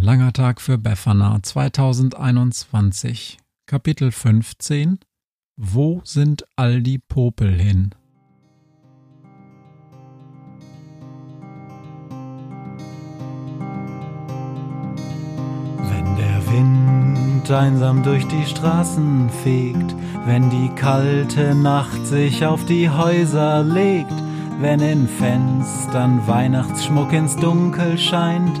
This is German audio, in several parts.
Langer Tag für Befana 2021. Kapitel 15 Wo sind all die Popel hin? Wenn der Wind einsam durch die Straßen fegt, wenn die kalte Nacht sich auf die Häuser legt, wenn in Fenstern Weihnachtsschmuck ins Dunkel scheint,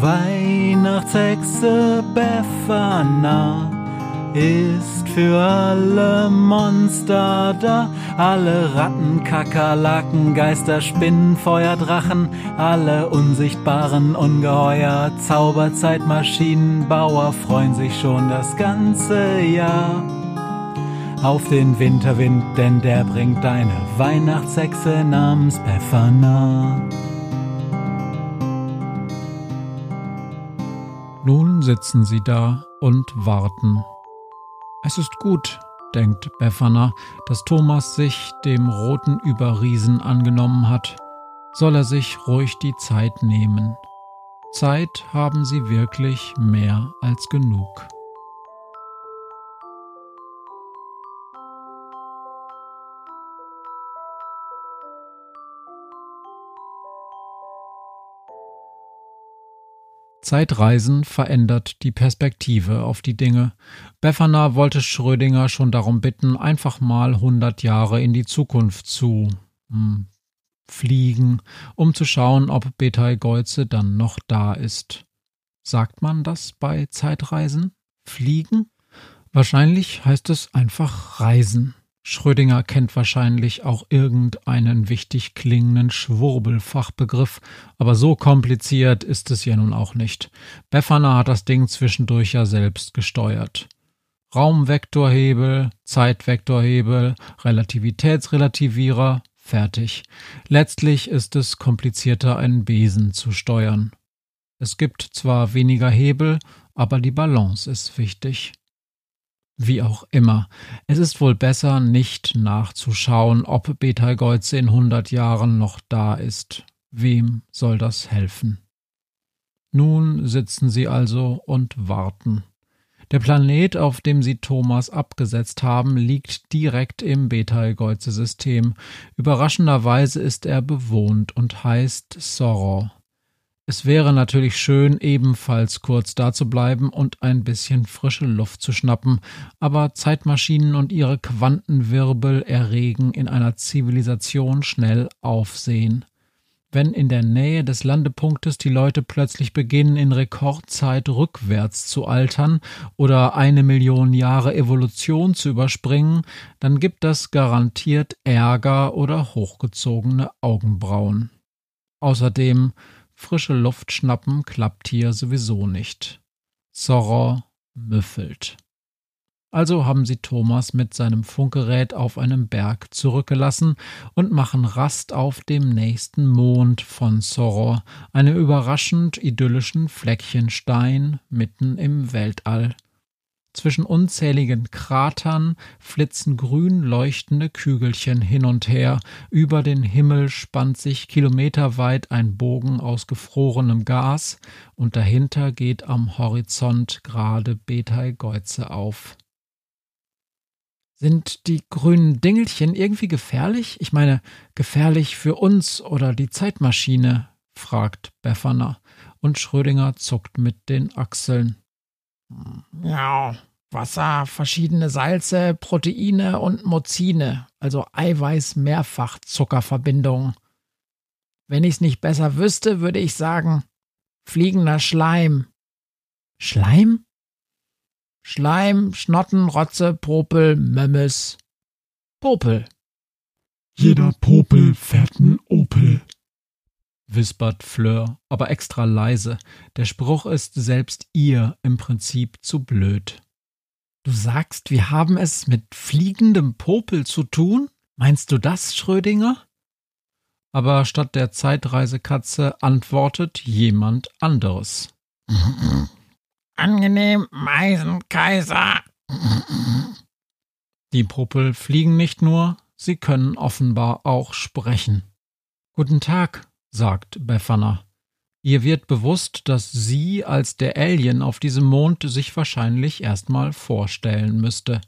Weihnachtshexe Befana ist für alle Monster da, alle Ratten, Kakerlaken, Geister, Spinnen, Feuerdrachen, alle unsichtbaren Ungeheuer, Zauberzeitmaschinenbauer freuen sich schon das ganze Jahr auf den Winterwind, denn der bringt eine Weihnachtshexe namens Befana. Nun sitzen sie da und warten. Es ist gut, denkt Befana, dass Thomas sich dem roten Überriesen angenommen hat. Soll er sich ruhig die Zeit nehmen. Zeit haben sie wirklich mehr als genug. Zeitreisen verändert die Perspektive auf die Dinge. Befana wollte Schrödinger schon darum bitten, einfach mal 100 Jahre in die Zukunft zu hm, fliegen, um zu schauen, ob Betai dann noch da ist. Sagt man das bei Zeitreisen? Fliegen? Wahrscheinlich heißt es einfach Reisen. Schrödinger kennt wahrscheinlich auch irgendeinen wichtig klingenden Schwurbelfachbegriff, aber so kompliziert ist es ja nun auch nicht. Befana hat das Ding zwischendurch ja selbst gesteuert. Raumvektorhebel, Zeitvektorhebel, Relativitätsrelativierer, fertig. Letztlich ist es komplizierter, einen Besen zu steuern. Es gibt zwar weniger Hebel, aber die Balance ist wichtig. Wie auch immer. Es ist wohl besser, nicht nachzuschauen, ob Betelgeuse in hundert Jahren noch da ist. Wem soll das helfen? Nun sitzen sie also und warten. Der Planet, auf dem sie Thomas abgesetzt haben, liegt direkt im Betelgeuse-System. Überraschenderweise ist er bewohnt und heißt Sorrow. Es wäre natürlich schön, ebenfalls kurz da zu bleiben und ein bisschen frische Luft zu schnappen, aber Zeitmaschinen und ihre Quantenwirbel erregen in einer Zivilisation schnell Aufsehen. Wenn in der Nähe des Landepunktes die Leute plötzlich beginnen, in Rekordzeit rückwärts zu altern oder eine Million Jahre Evolution zu überspringen, dann gibt das garantiert Ärger oder hochgezogene Augenbrauen. Außerdem Frische Luft schnappen klappt hier sowieso nicht. Zorro müffelt. Also haben sie Thomas mit seinem Funkgerät auf einem Berg zurückgelassen und machen Rast auf dem nächsten Mond von Zorro, einem überraschend idyllischen Fleckchen Stein mitten im Weltall. Zwischen unzähligen Kratern flitzen grün leuchtende Kügelchen hin und her, über den Himmel spannt sich kilometerweit ein Bogen aus gefrorenem Gas, und dahinter geht am Horizont gerade Betelgeuse auf. Sind die grünen Dingelchen irgendwie gefährlich? Ich meine, gefährlich für uns oder die Zeitmaschine? fragt Befana, und Schrödinger zuckt mit den Achseln. Ja, Wasser, verschiedene Salze, Proteine und Mozine, also Eiweiß-Mehrfachzuckerverbindungen. Wenn ich's nicht besser wüsste, würde ich sagen, fliegender Schleim. Schleim? Schleim, Schnotten, Rotze, Popel, Mömmes. Popel. Jeder Popel fährt n Opel. Wispert Fleur, aber extra leise. Der Spruch ist selbst ihr im Prinzip zu blöd. Du sagst, wir haben es mit fliegendem Popel zu tun? Meinst du das, Schrödinger? Aber statt der Zeitreisekatze antwortet jemand anderes. Angenehm, Meisenkaiser. Die Popel fliegen nicht nur, sie können offenbar auch sprechen. Guten Tag, sagt Befana. Ihr wird bewusst, dass sie als der Alien auf diesem Mond sich wahrscheinlich erstmal vorstellen müsste.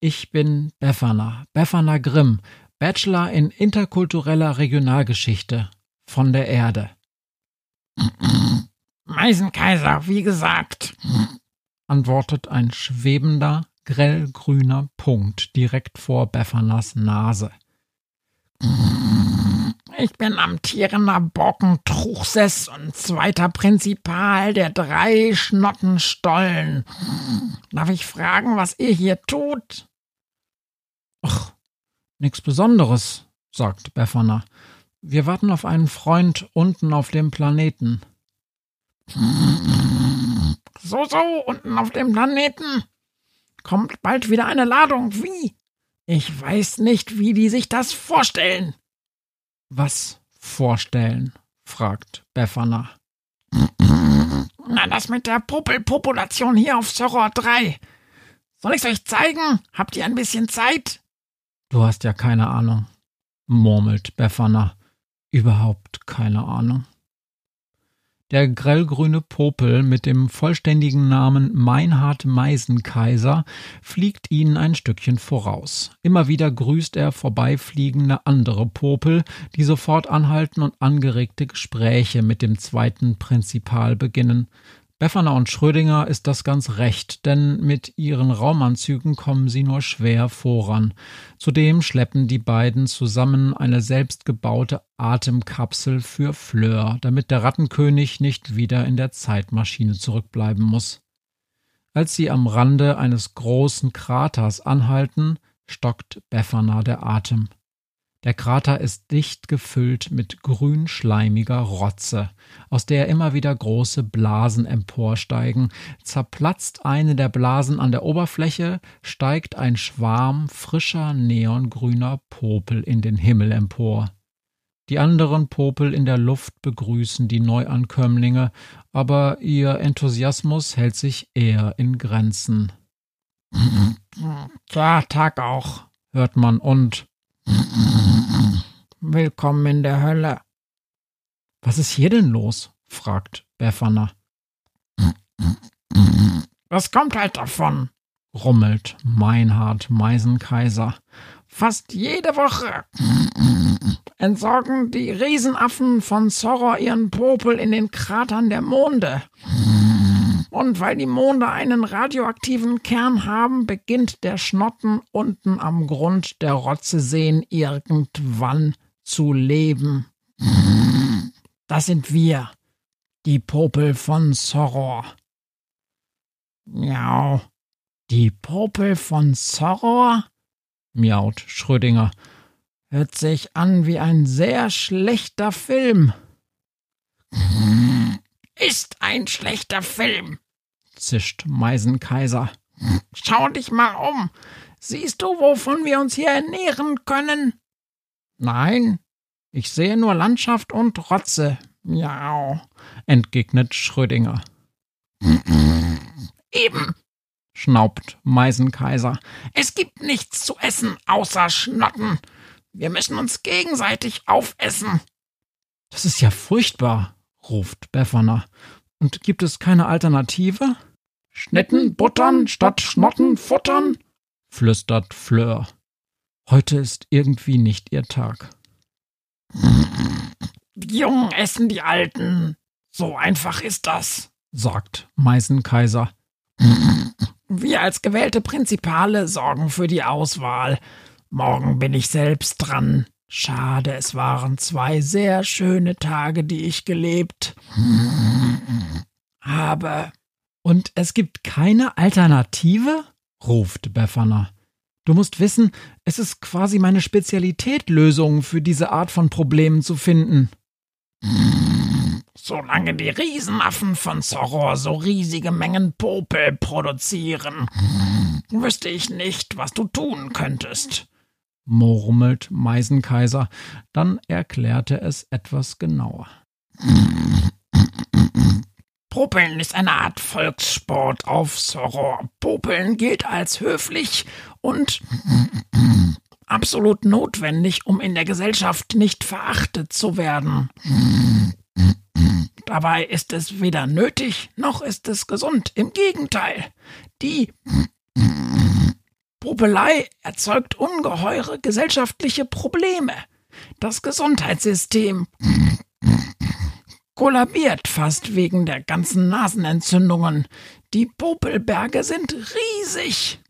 Ich bin Befana, Befana Grimm, Bachelor in interkultureller Regionalgeschichte von der Erde. Meisenkaiser, wie gesagt, antwortet ein schwebender, grellgrüner Punkt direkt vor Befanas Nase. Ich bin amtierender Bocken Truchsess und zweiter Prinzipal der drei Schnottenstollen. Darf ich fragen, was ihr hier tut? Ach, nix Besonderes, sagt Befana. Wir warten auf einen Freund unten auf dem Planeten. So, so, unten auf dem Planeten. Kommt bald wieder eine Ladung. Wie? Ich weiß nicht, wie die sich das vorstellen. Was vorstellen? fragt Befana. Na, das mit der Popelpopulation hier auf Soror 3. Soll ich's euch zeigen? Habt ihr ein bisschen Zeit? Du hast ja keine Ahnung, murmelt Befana. Überhaupt keine Ahnung. Der grellgrüne Popel mit dem vollständigen Namen Meinhard Meisenkaiser fliegt ihnen ein Stückchen voraus. Immer wieder grüßt er vorbeifliegende andere Popel, die sofort anhalten und angeregte Gespräche mit dem zweiten Prinzipal beginnen. Befferner und Schrödinger ist das ganz recht, denn mit ihren Raumanzügen kommen sie nur schwer voran. Zudem schleppen die beiden zusammen eine selbstgebaute Atemkapsel für Fleur, damit der Rattenkönig nicht wieder in der Zeitmaschine zurückbleiben muss. Als sie am Rande eines großen Kraters anhalten, stockt Befana der Atem. Der Krater ist dicht gefüllt mit grünschleimiger Rotze, aus der immer wieder große Blasen emporsteigen. Zerplatzt eine der Blasen an der Oberfläche, steigt ein Schwarm frischer neongrüner Popel in den Himmel empor. Die anderen Popel in der Luft begrüßen die Neuankömmlinge, aber ihr Enthusiasmus hält sich eher in Grenzen. Ja, Tag auch, hört man und Willkommen in der Hölle. Was ist hier denn los? fragt Befana. Das kommt halt davon, rummelt Meinhard Meisenkaiser. Fast jede Woche entsorgen die Riesenaffen von Zorro ihren Popel in den Kratern der Monde. Und weil die Monde einen radioaktiven Kern haben, beginnt der Schnotten unten am Grund der Rotzeseen irgendwann zu leben. Das sind wir, die Popel von Soror. Miau. Die Popel von Soror? miaut Schrödinger. Hört sich an wie ein sehr schlechter Film. Ist ein schlechter Film, zischt Meisenkaiser. Schau dich mal um. Siehst du, wovon wir uns hier ernähren können? Nein, ich sehe nur Landschaft und Rotze. Miau, entgegnet Schrödinger. Eben, schnaubt Meisenkaiser. Es gibt nichts zu essen außer Schnotten. Wir müssen uns gegenseitig aufessen. Das ist ja furchtbar, ruft Befferner. Und gibt es keine Alternative? Schnitten buttern statt Schnotten futtern? flüstert Fleur. Heute ist irgendwie nicht ihr Tag. Die Jungen essen die Alten. So einfach ist das, sagt Meisenkaiser. Wir als gewählte Prinzipale sorgen für die Auswahl. Morgen bin ich selbst dran. Schade, es waren zwei sehr schöne Tage, die ich gelebt habe. Und es gibt keine Alternative? ruft Befana. Du musst wissen, es ist quasi meine Spezialität, Lösungen für diese Art von Problemen zu finden. Solange die Riesenaffen von Zorro so riesige Mengen Popel produzieren, wüsste ich nicht, was du tun könntest, murmelt Meisenkaiser, dann erklärte es etwas genauer. Popeln ist eine Art Volkssport auf Soror. Popeln gilt als höflich und absolut notwendig, um in der Gesellschaft nicht verachtet zu werden. Dabei ist es weder nötig noch ist es gesund. Im Gegenteil, die Popelei erzeugt ungeheure gesellschaftliche Probleme. Das Gesundheitssystem kollabiert fast wegen der ganzen Nasenentzündungen. Die Popelberge sind riesig.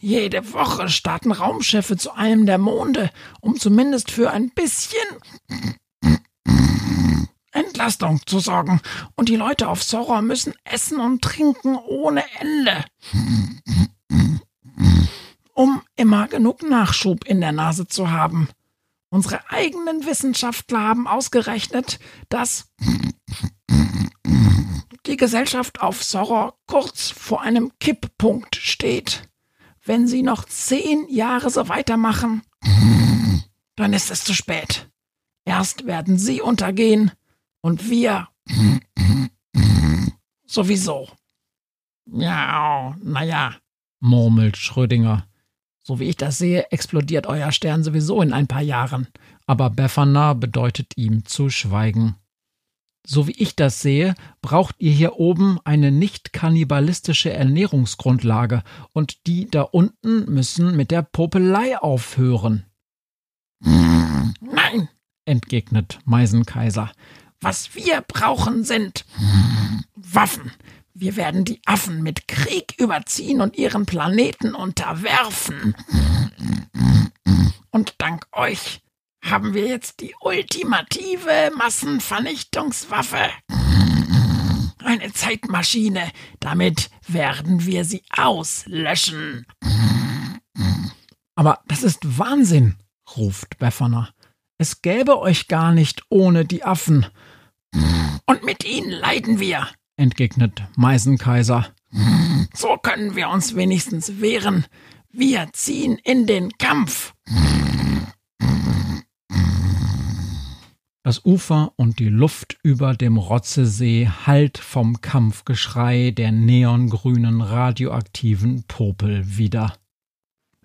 Jede Woche starten Raumschiffe zu einem der Monde, um zumindest für ein bisschen Entlastung zu sorgen. Und die Leute auf Sora müssen essen und trinken ohne Ende. Um immer genug Nachschub in der Nase zu haben. Unsere eigenen Wissenschaftler haben ausgerechnet, dass die Gesellschaft auf Soror kurz vor einem Kipppunkt steht. Wenn sie noch zehn Jahre so weitermachen, dann ist es zu spät. Erst werden sie untergehen und wir sowieso. Ja, naja, murmelt Schrödinger. So wie ich das sehe, explodiert euer Stern sowieso in ein paar Jahren. Aber Befana bedeutet ihm zu schweigen. So wie ich das sehe, braucht ihr hier oben eine nicht kannibalistische Ernährungsgrundlage und die da unten müssen mit der Popelei aufhören. Nein, entgegnet Meisenkaiser. Was wir brauchen sind Waffen. Wir werden die Affen mit Krieg überziehen und ihren Planeten unterwerfen. Und dank euch haben wir jetzt die ultimative Massenvernichtungswaffe. Eine Zeitmaschine. Damit werden wir sie auslöschen. Aber das ist Wahnsinn, ruft Befana. Es gäbe euch gar nicht ohne die Affen. Und mit ihnen leiden wir, entgegnet Meisenkaiser. So können wir uns wenigstens wehren. Wir ziehen in den Kampf. Das Ufer und die Luft über dem Rotzesee hallt vom Kampfgeschrei der neongrünen radioaktiven Popel wieder.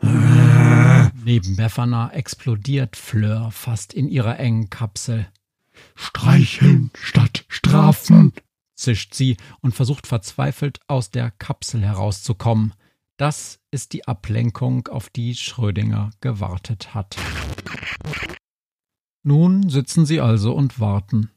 Neben Befana explodiert Fleur fast in ihrer engen Kapsel. Streicheln statt strafen, zischt sie und versucht verzweifelt aus der Kapsel herauszukommen. Das ist die Ablenkung, auf die Schrödinger gewartet hat. Nun sitzen sie also und warten.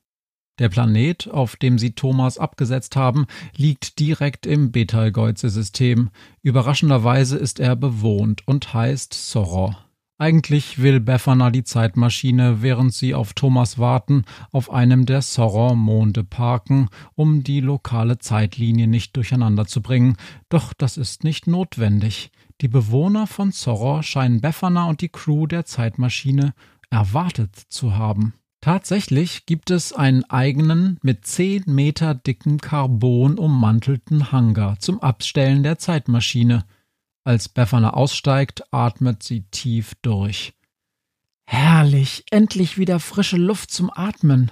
Der Planet, auf dem sie Thomas abgesetzt haben, liegt direkt im Betelgeuse-System. Überraschenderweise ist er bewohnt und heißt Soror. Eigentlich will Befana die Zeitmaschine, während sie auf Thomas warten, auf einem der Soror-Monde parken, um die lokale Zeitlinie nicht durcheinander zu bringen. Doch das ist nicht notwendig. Die Bewohner von Soror scheinen Befana und die Crew der Zeitmaschine erwartet zu haben. Tatsächlich gibt es einen eigenen, mit zehn Meter dicken Carbon ummantelten Hangar zum Abstellen der Zeitmaschine – als Befana aussteigt, atmet sie tief durch. Herrlich, endlich wieder frische Luft zum Atmen.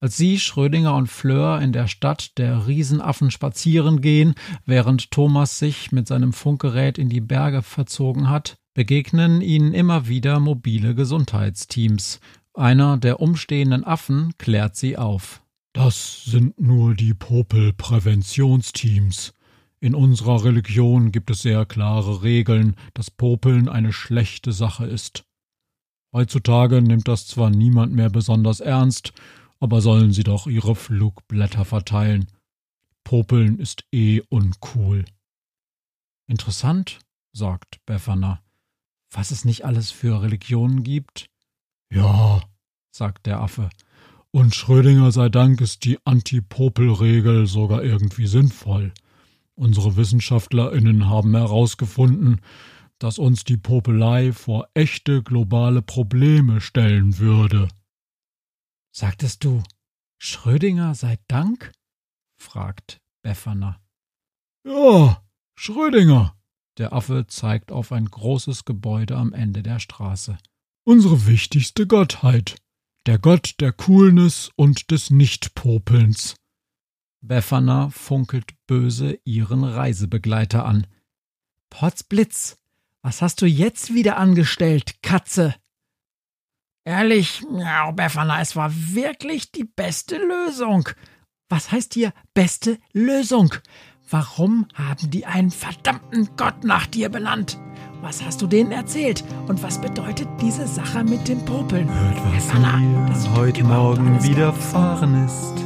Als sie, Schrödinger und Fleur in der Stadt der Riesenaffen spazieren gehen, während Thomas sich mit seinem Funkgerät in die Berge verzogen hat, begegnen ihnen immer wieder mobile Gesundheitsteams. Einer der umstehenden Affen klärt sie auf. Das sind nur die Popelpräventionsteams. In unserer Religion gibt es sehr klare Regeln, dass Popeln eine schlechte Sache ist. Heutzutage nimmt das zwar niemand mehr besonders ernst, aber sollen sie doch ihre Flugblätter verteilen. Popeln ist eh uncool. Interessant, sagt Befana. Was es nicht alles für Religionen gibt? Ja, sagt der Affe. Und Schrödinger sei Dank ist die Anti-Popel-Regel sogar irgendwie sinnvoll. Unsere Wissenschaftlerinnen haben herausgefunden, dass uns die Popelei vor echte globale Probleme stellen würde. Sagtest du, Schrödinger sei Dank? fragt Befana. Ja, Schrödinger. Der Affe zeigt auf ein großes Gebäude am Ende der Straße. Unsere wichtigste Gottheit. Der Gott der Coolness und des Nichtpopelns. Befana funkelt böse ihren Reisebegleiter an. Potzblitz, was hast du jetzt wieder angestellt, Katze? Ehrlich, ja, Befana, es war wirklich die beste Lösung. Was heißt hier beste Lösung? Warum haben die einen verdammten Gott nach dir benannt? Was hast du denen erzählt? Und was bedeutet diese Sache mit dem Popeln? Hört, was Befana, mir heute Morgen widerfahren ist.